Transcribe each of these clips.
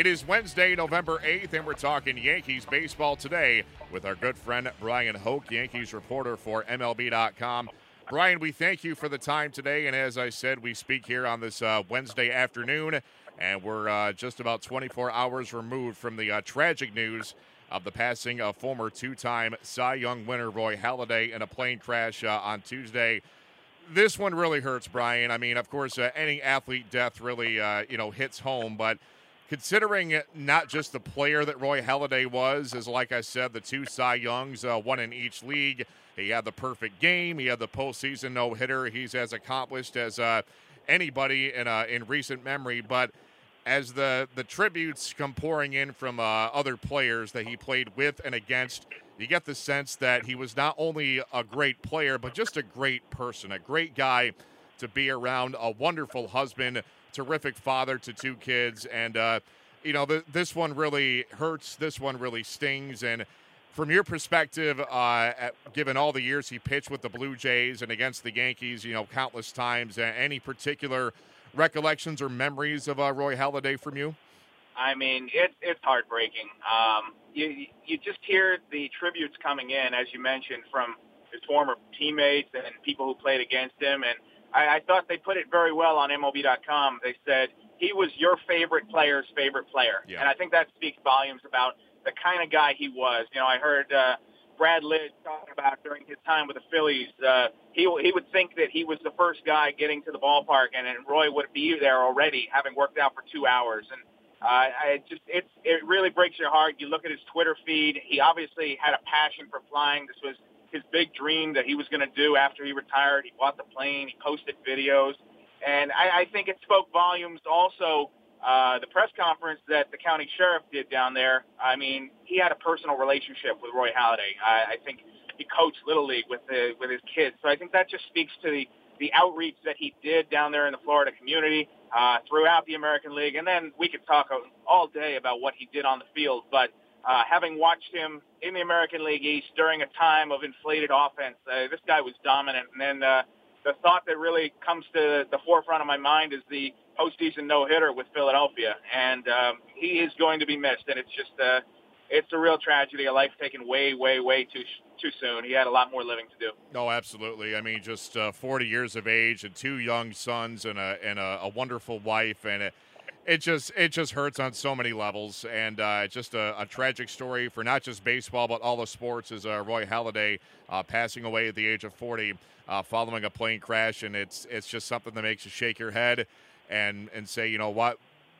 It is Wednesday, November 8th, and we're talking Yankees baseball today with our good friend Bryan Hoch, Yankees reporter for MLB.com. Brian, we thank you for the time today, and as I said, we speak here on this uh, Wednesday afternoon, and we're uh, just about 24 hours removed from the uh, tragic news of the passing of former two-time Cy Young winner Roy Halladay in a plane crash uh, on Tuesday this one really hurts, Brian. I mean, of course, uh, any athlete death really, uh, you know, hits home. But considering not just the player that Roy Halladay was, as like I said, the two Cy Youngs, uh, one in each league. He had the perfect game. He had the postseason no hitter. He's as accomplished as uh, anybody in uh, in recent memory. But as the the tributes come pouring in from uh, other players that he played with and against you get the sense that he was not only a great player, but just a great person, a great guy to be around, a wonderful husband, terrific father to two kids. And, uh, you know, th- this one really hurts. This one really stings. And from your perspective, uh, at, given all the years he pitched with the Blue Jays and against the Yankees, you know, countless times, any particular recollections or memories of uh, Roy Halladay from you? I mean, it's it's heartbreaking. Um, you you just hear the tributes coming in, as you mentioned, from his former teammates and people who played against him. And I, I thought they put it very well on MLB.com. They said he was your favorite player's favorite player, yeah. and I think that speaks volumes about the kind of guy he was. You know, I heard. Uh, Brad Lidge talking about during his time with the Phillies. Uh, he he would think that he was the first guy getting to the ballpark, and, and Roy would be there already, having worked out for two hours. And uh, I just it's it really breaks your heart. You look at his Twitter feed. He obviously had a passion for flying. This was his big dream that he was going to do after he retired. He bought the plane. He posted videos, and I, I think it spoke volumes. Also, uh, the press conference that the county sheriff did down there. I mean, he had a personal relationship with Roy Halladay. I, I think he coached little league with the with his kids. So I think that just speaks to the the outreach that he did down there in the Florida community uh, throughout the American League. And then we could talk all day about what he did on the field. But uh, having watched him in the American League East during a time of inflated offense, uh, this guy was dominant. And then uh, the thought that really comes to the forefront of my mind is the postseason no-hitter with Philadelphia. And um, he is going to be missed. And it's just uh, it's a real tragedy, a life taken way, way, way too too soon. He had a lot more living to do. No, absolutely. I mean, just uh, 40 years of age and two young sons and a and a, a wonderful wife, and it, it just it just hurts on so many levels, and uh, just a, a, tragic story for not just baseball but all the sports. Is uh, Roy Halladay uh, passing away at the age of 40 uh, following a plane crash, and it's it's just something that makes you shake your head and and say, you know what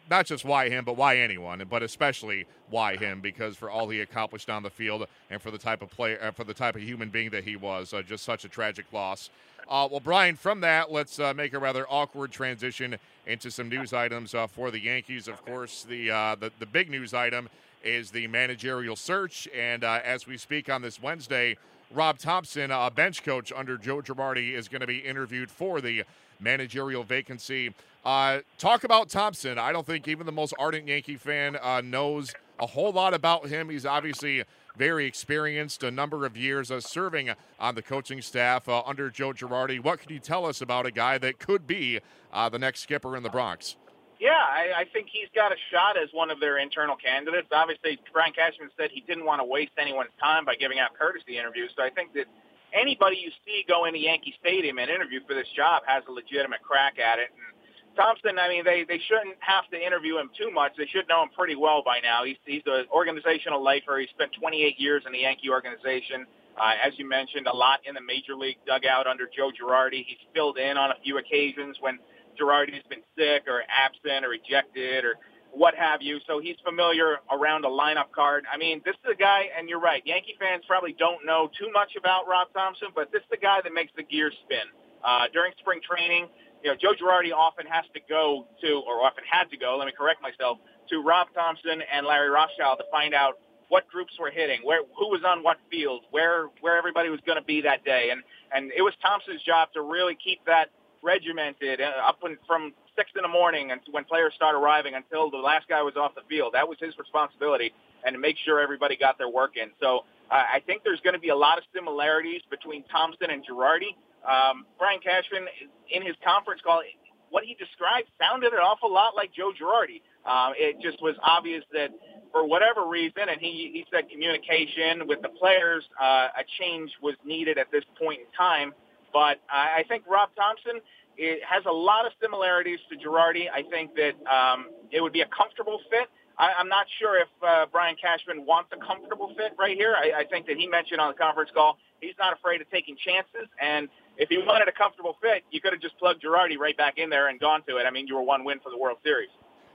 not just why him, but why anyone, but especially why him, because for all he accomplished on the field and for the type of player, uh, for the type of human being that he was, uh, just such a tragic loss. Uh, well, Brian, from that, let's uh, make a rather awkward transition into some news items uh, for the Yankees. Of course, the, uh, the the big news item is the managerial search, and as we speak on this Wednesday, Rob Thomson, a bench coach under Joe Girardi, is going to be interviewed for the managerial vacancy. Uh, talk about Thomson. I don't think even the most ardent Yankee fan uh, knows a whole lot about him. He's obviously very experienced, a number of years uh, serving on the coaching staff uh, under Joe Girardi. What can you tell us about a guy that could be uh, the next skipper in the Bronx? Yeah, I, I think he's got a shot as one of their internal candidates. Obviously, Brian Cashman said he didn't want to waste anyone's time by giving out courtesy interviews. So I think that anybody you see go into Yankee Stadium and interview for this job has a legitimate crack at it. And Thomson, I mean, they, they shouldn't have to interview him too much. They should know him pretty well by now. He's, he's an organizational lifer. He spent 28 years in the Yankee organization. Uh, as you mentioned, a lot in the major league dugout under Joe Girardi. He's filled in on a few occasions when Girardi's been sick or absent or ejected or what have you. So he's familiar around a lineup card. I mean, this is a guy, and you're right, Yankee fans probably don't know too much about Rob Thomson, but this is the guy that makes the gears spin. Uh, during spring training, you know, Joe Girardi often has to go to, or often had to go, let me correct myself, to Rob Thomson and Larry Rothschild to find out what groups were hitting, where who was on what field, where where everybody was going to be that day, and and it was Thomson's job to really keep that regimented uh, up from six in the morning and when players start arriving until the last guy was off the field. That was his responsibility, and to make sure everybody got their work in. So uh, I think there's going to be a lot of similarities between Thomson and Girardi. Um, Brian Cashman, in his conference call, what he described sounded an awful lot like Joe Girardi. Um, it just was obvious that for whatever reason, and he, he said communication with the players, uh, a change was needed at this point in time. But I, think Rob Thomson it has a lot of similarities to Girardi. I think that um, it would be a comfortable fit. I, I'm not sure if uh, Brian Cashman wants a comfortable fit right here. I, I think that he mentioned on the conference call he's not afraid of taking chances. And if he wanted a comfortable fit, you could have just plugged Girardi right back in there and gone to it. I mean, you were one win for the World Series.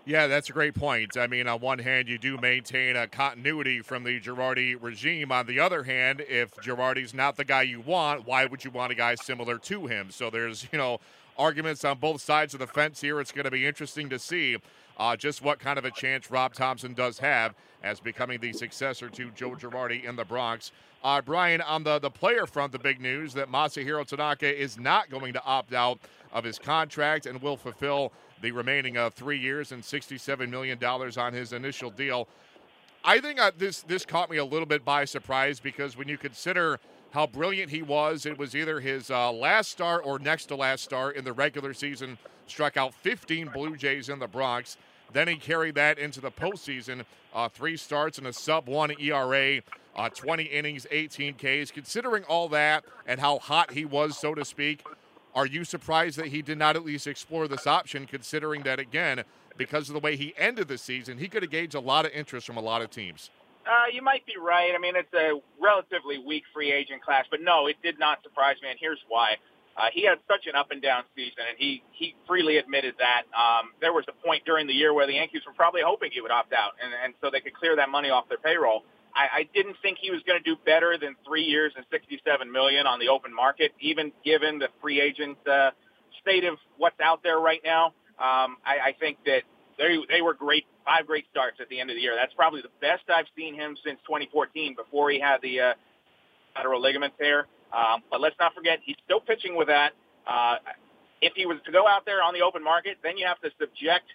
Yeah, that's a great point. I mean, on one hand, you do maintain a continuity from the Girardi regime. On the other hand, if Girardi's not the guy you want, why would you want a guy similar to him? So there's, you know, arguments on both sides of the fence here. It's going to be interesting to see uh, just what kind of a chance Rob Thomson does have as becoming the successor to Joe Girardi in the Bronx. Uh, Brian, on the, the player front, the big news that Masahiro Tanaka is not going to opt out of his contract and will fulfill the remaining uh, three years and $67 million on his initial deal. I think uh, this this caught me a little bit by surprise because when you consider how brilliant he was, it was either his uh, last start or next to last start in the regular season. Struck out 15 Blue Jays in the Bronx. Then he carried that into the postseason. Uh, three starts and a sub one ERA, uh, 20 innings, 18 Ks. Considering all that and how hot he was, so to speak, are you surprised that he did not at least explore this option, considering that, again, because of the way he ended the season, he could have gauged a lot of interest from a lot of teams? Uh, you might be right. I mean, it's a relatively weak free agent class, but no, it did not surprise me, and here's why. Uh, he had such an up and down season, and he he freely admitted that. Um, there was a point during the year where the Yankees were probably hoping he would opt out, and, and so they could clear that money off their payroll. I, I didn't think he was going to do better than three years and 67 million on the open market, even given the free agent uh, state of what's out there right now. Um, I, I think that they they were great, five great starts at the end of the year. That's probably the best I've seen him since 2014, before he had the uh, lateral ligament tear. Um, but let's not forget, he's still pitching with that. Uh, if he was to go out there on the open market, then you have to subject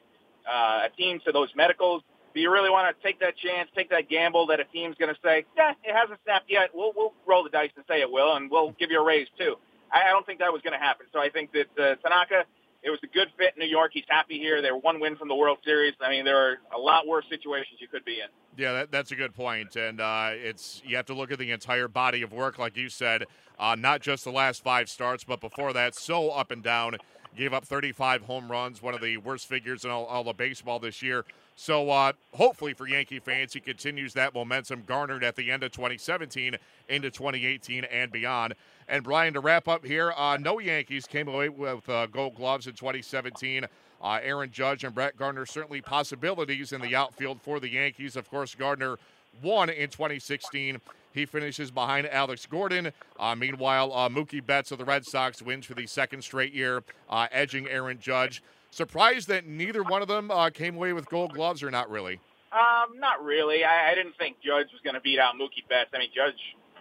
uh, a team to those medicals. Do you really want to take that chance, take that gamble that a team's going to say, yeah, it hasn't snapped yet. We'll, we'll roll the dice and say it will, and we'll give you a raise too. I, I don't think that was going to happen. So I think that uh, Tanaka, it was a good fit in New York. He's happy here. They were one win from the World Series. I mean, there are a lot worse situations you could be in. Yeah, that, that's a good point, and uh, it's you have to look at the entire body of work, like you said, uh, not just the last five starts, but before that, so up and down. Gave up 35 home runs, one of the worst figures in all, all of baseball this year. So uh, hopefully for Yankee fans, he continues that momentum garnered at the end of 2017 into 2018 and beyond. And Brian, to wrap up here, uh, no Yankees came away with uh, Gold Gloves in 2017. Uh, Aaron Judge and Brett Gardner certainly possibilities in the outfield for the Yankees. Of course, Gardner won in 2016. He finishes behind Alex Gordon. Uh, meanwhile, uh, Mookie Betts of the Red Sox wins for the second straight year, uh, edging Aaron Judge. Surprised that neither one of them uh, came away with gold gloves or not really? Um, not really. I, I didn't think Judge was going to beat out Mookie Betts. I mean, Judge,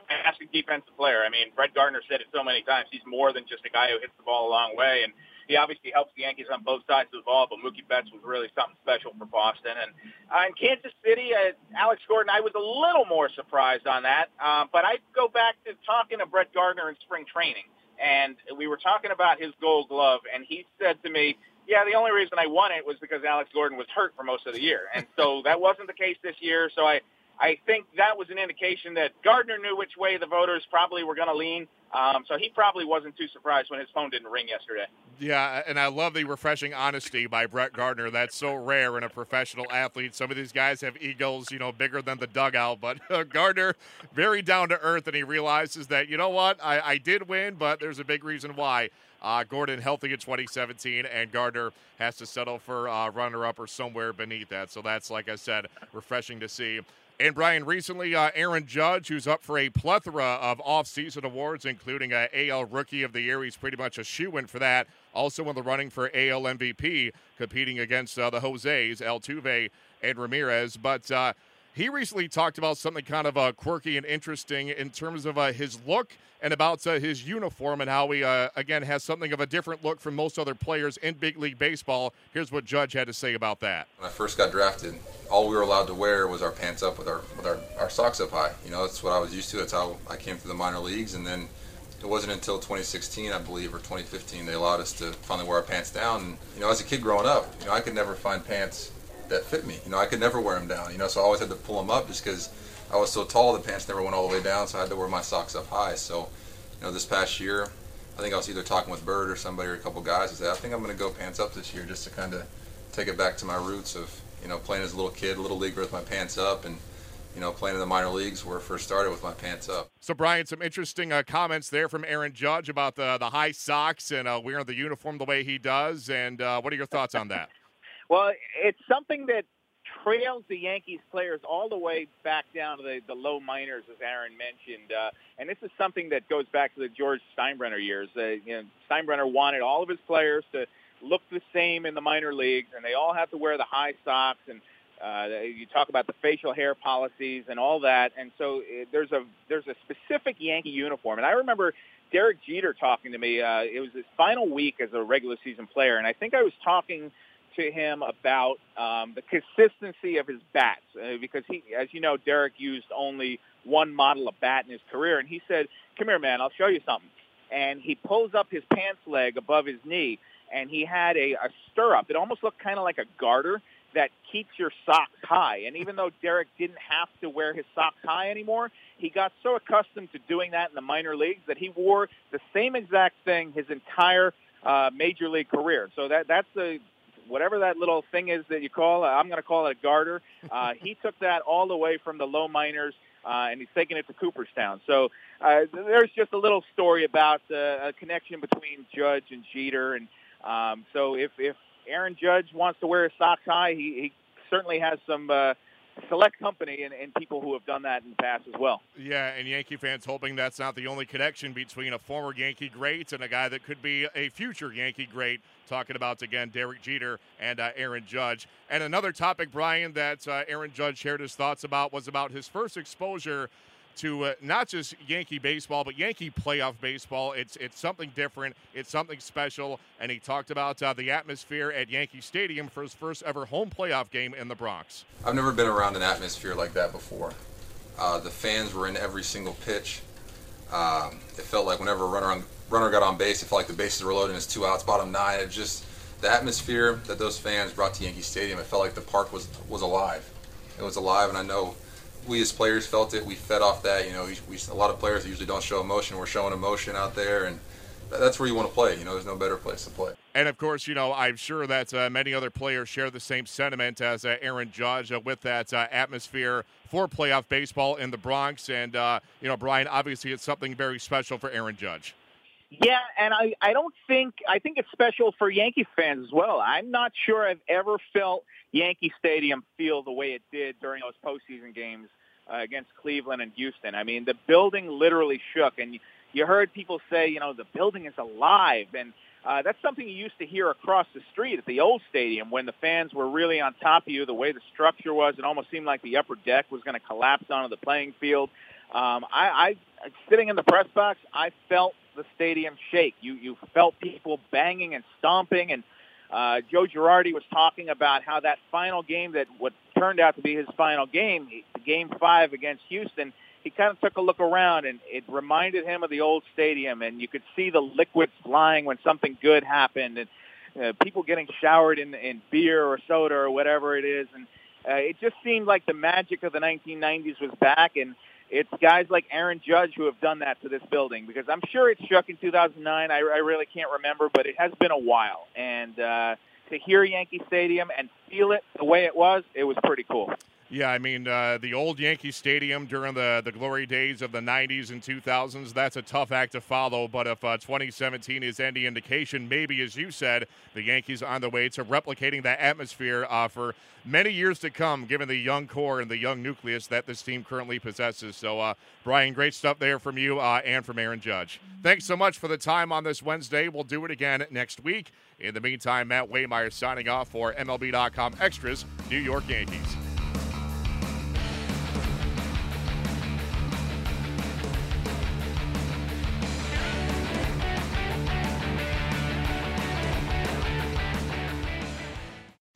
fantastic defensive player. I mean, Brett Gardner said it so many times. He's more than just a guy who hits the ball a long way, and he obviously helps the Yankees on both sides of the ball. But Mookie Betts was really something special for Boston. And uh, in Kansas City, uh, Alex Gordon, I was a little more surprised on that. Uh, but I go back to talking to Brett Gardner in spring training, and we were talking about his Gold Glove, and he said to me yeah, the only reason I won it was because Alex Gordon was hurt for most of the year, and so that wasn't the case this year. So I, I think that was an indication that Gardner knew which way the voters probably were going to lean. Um, so he probably wasn't too surprised when his phone didn't ring yesterday. Yeah, and I love the refreshing honesty by Brett Gardner. That's so rare in a professional athlete. Some of these guys have egos, you know, bigger than the dugout, but uh, Gardner, very down to earth, and he realizes that, you know what, I, I did win, but there's a big reason why. Uh, Gordon healthy in 2017, and Gardner has to settle for uh, runner up or somewhere beneath that. So that's, like I said, refreshing to see. And Brian, recently, uh, Aaron Judge, who's up for a plethora of off-season awards, including a AL Rookie of the Year, he's pretty much a shoe-in for that. Also in the running for AL MVP, competing against uh, the Jose's, Altuve and Ramirez. But uh, he recently talked about something kind of uh, quirky and interesting in terms of uh, his look and about uh, his uniform and how he, again, has something of a different look from most other players in big league baseball. Here's what Judge had to say about that. When I first got drafted, all we were allowed to wear was our pants up with our with our, our socks up high. You know, that's what I was used to. That's how I came through the minor leagues, and then it wasn't until 2016, I believe, or 2015, they allowed us to finally wear our pants down. And you know, as a kid growing up, you know, I could never find pants that fit me. You know, I could never wear them down. You know, so I always had to pull them up just because I was so tall. The pants never went all the way down, so I had to wear my socks up high. So, you know, this past year, I think I was either talking with Bird or somebody or a couple guys. I said, I think I'm going to go pants up this year just to kind of take it back to my roots of you know playing as a little kid, little leaguer with my pants up, and you know, playing in the minor leagues where I first started with my pants up. So, Brian, some interesting uh, comments there from Aaron Judge about the the high socks and uh, wearing the uniform the way he does. And uh, what are your thoughts on that? well, it's something that trails the Yankees players all the way back down to the, the low minors, as Aaron mentioned. Uh, and this is something that goes back to the George Steinbrenner years. Uh, you know, Steinbrenner wanted all of his players to look the same in the minor leagues, and they all have to wear the high socks. And uh, you talk about the facial hair policies and all that. And so it, uh, there's a there's a specific Yankee uniform. And I remember Derek Jeter talking to me. Uh, it was his final week as a regular season player, and I think I was talking to him about um, the consistency of his bats uh, because he, as you know, Derek used only one model of bat in his career, and he said, "Come here, man, I'll show you something." And he pulls up his pants leg above his knee, and he had a, a stirrup. It almost looked kind of like a garter that keeps your socks high. And even though Derek didn't have to wear his socks high anymore, he got so accustomed to doing that in the minor leagues that he wore the same exact thing his entire uh, major league career. So that that's the whatever that little thing is that you call, uh, I'm going to call it a garter. Uh, he took that all the way from the low minors, uh, and he's taking it to Cooperstown. So uh, there's just a little story about uh, a connection between Judge and Jeter, and um, so if if Aaron Judge wants to wear his socks high, he, he certainly has some. Uh, select company and, and people who have done that in the past as well. Yeah, and Yankee fans hoping that's not the only connection between a former Yankee great and a guy that could be a future Yankee great. Talking about again Derek Jeter and uh, Aaron Judge. And another topic, Brian, that uh, Aaron Judge shared his thoughts about was about his first exposure to uh, not just Yankee baseball, but Yankee playoff baseball. It's it's something different. It's something special. And he talked about uh, the atmosphere at Yankee Stadium for his first ever home playoff game in the Bronx. I've never been around an atmosphere like that before. Uh, the fans were in every single pitch. Um, it felt like whenever a runner on, runner got on base, it felt like the bases were loaded it's two outs, bottom nine. It just the atmosphere that those fans brought to Yankee Stadium. It felt like the park was was alive. It was alive, and I know we as players felt it. We fed off that. You know, we, we, a lot of players usually don't show emotion. We're showing emotion out there, and that's where you want to play. You know, there's no better place to play. And of course, you know, I'm sure that uh, many other players share the same sentiment as uh, Aaron Judge uh, with that uh, atmosphere for playoff baseball in the Bronx. And uh, you know, Brian, obviously, it's something very special for Aaron Judge. Yeah, and I, I don't think I think it's special for Yankee fans as well. I'm not sure I've ever felt Yankee Stadium feel the way it did during those postseason games uh, against Cleveland and Houston. I mean, the building literally shook, and you heard people say, you know, the building is alive, and uh, that's something you used to hear across the street at the old stadium when the fans were really on top of you. The way the structure was, it almost seemed like the upper deck was going to collapse onto the playing field. Um, I, I, sitting in the press box, I felt the stadium shake. You, you felt people banging and stomping, and uh, Joe Girardi was talking about how that final game that what turned out to be his final game, Game Five against Houston, he kind of took a look around and it reminded him of the old stadium, and you could see the liquids flying when something good happened, and uh, people getting showered in, in beer or soda or whatever it is, and uh, it just seemed like the magic of the 1990s was back, and it's guys like Aaron Judge who have done that to this building because I'm sure it shook in 2009. I, I really can't remember, but it has been a while, and uh, to hear Yankee Stadium and feel it the way it was, it was pretty cool. Yeah, I mean, uh, the old Yankee Stadium during the, the glory days of the 90s and 2000s, that's a tough act to follow. But if uh, 2017 is any indication, maybe, as you said, the Yankees are on the way to replicating that atmosphere uh, for many years to come, given the young core and the young nucleus that this team currently possesses. So, uh, Brian, great stuff there from you uh, and from Aaron Judge. Thanks so much for the time on this Wednesday. We'll do it again next week. In the meantime, Matt Waymeyer signing off for MLB.com Extras, New York Yankees.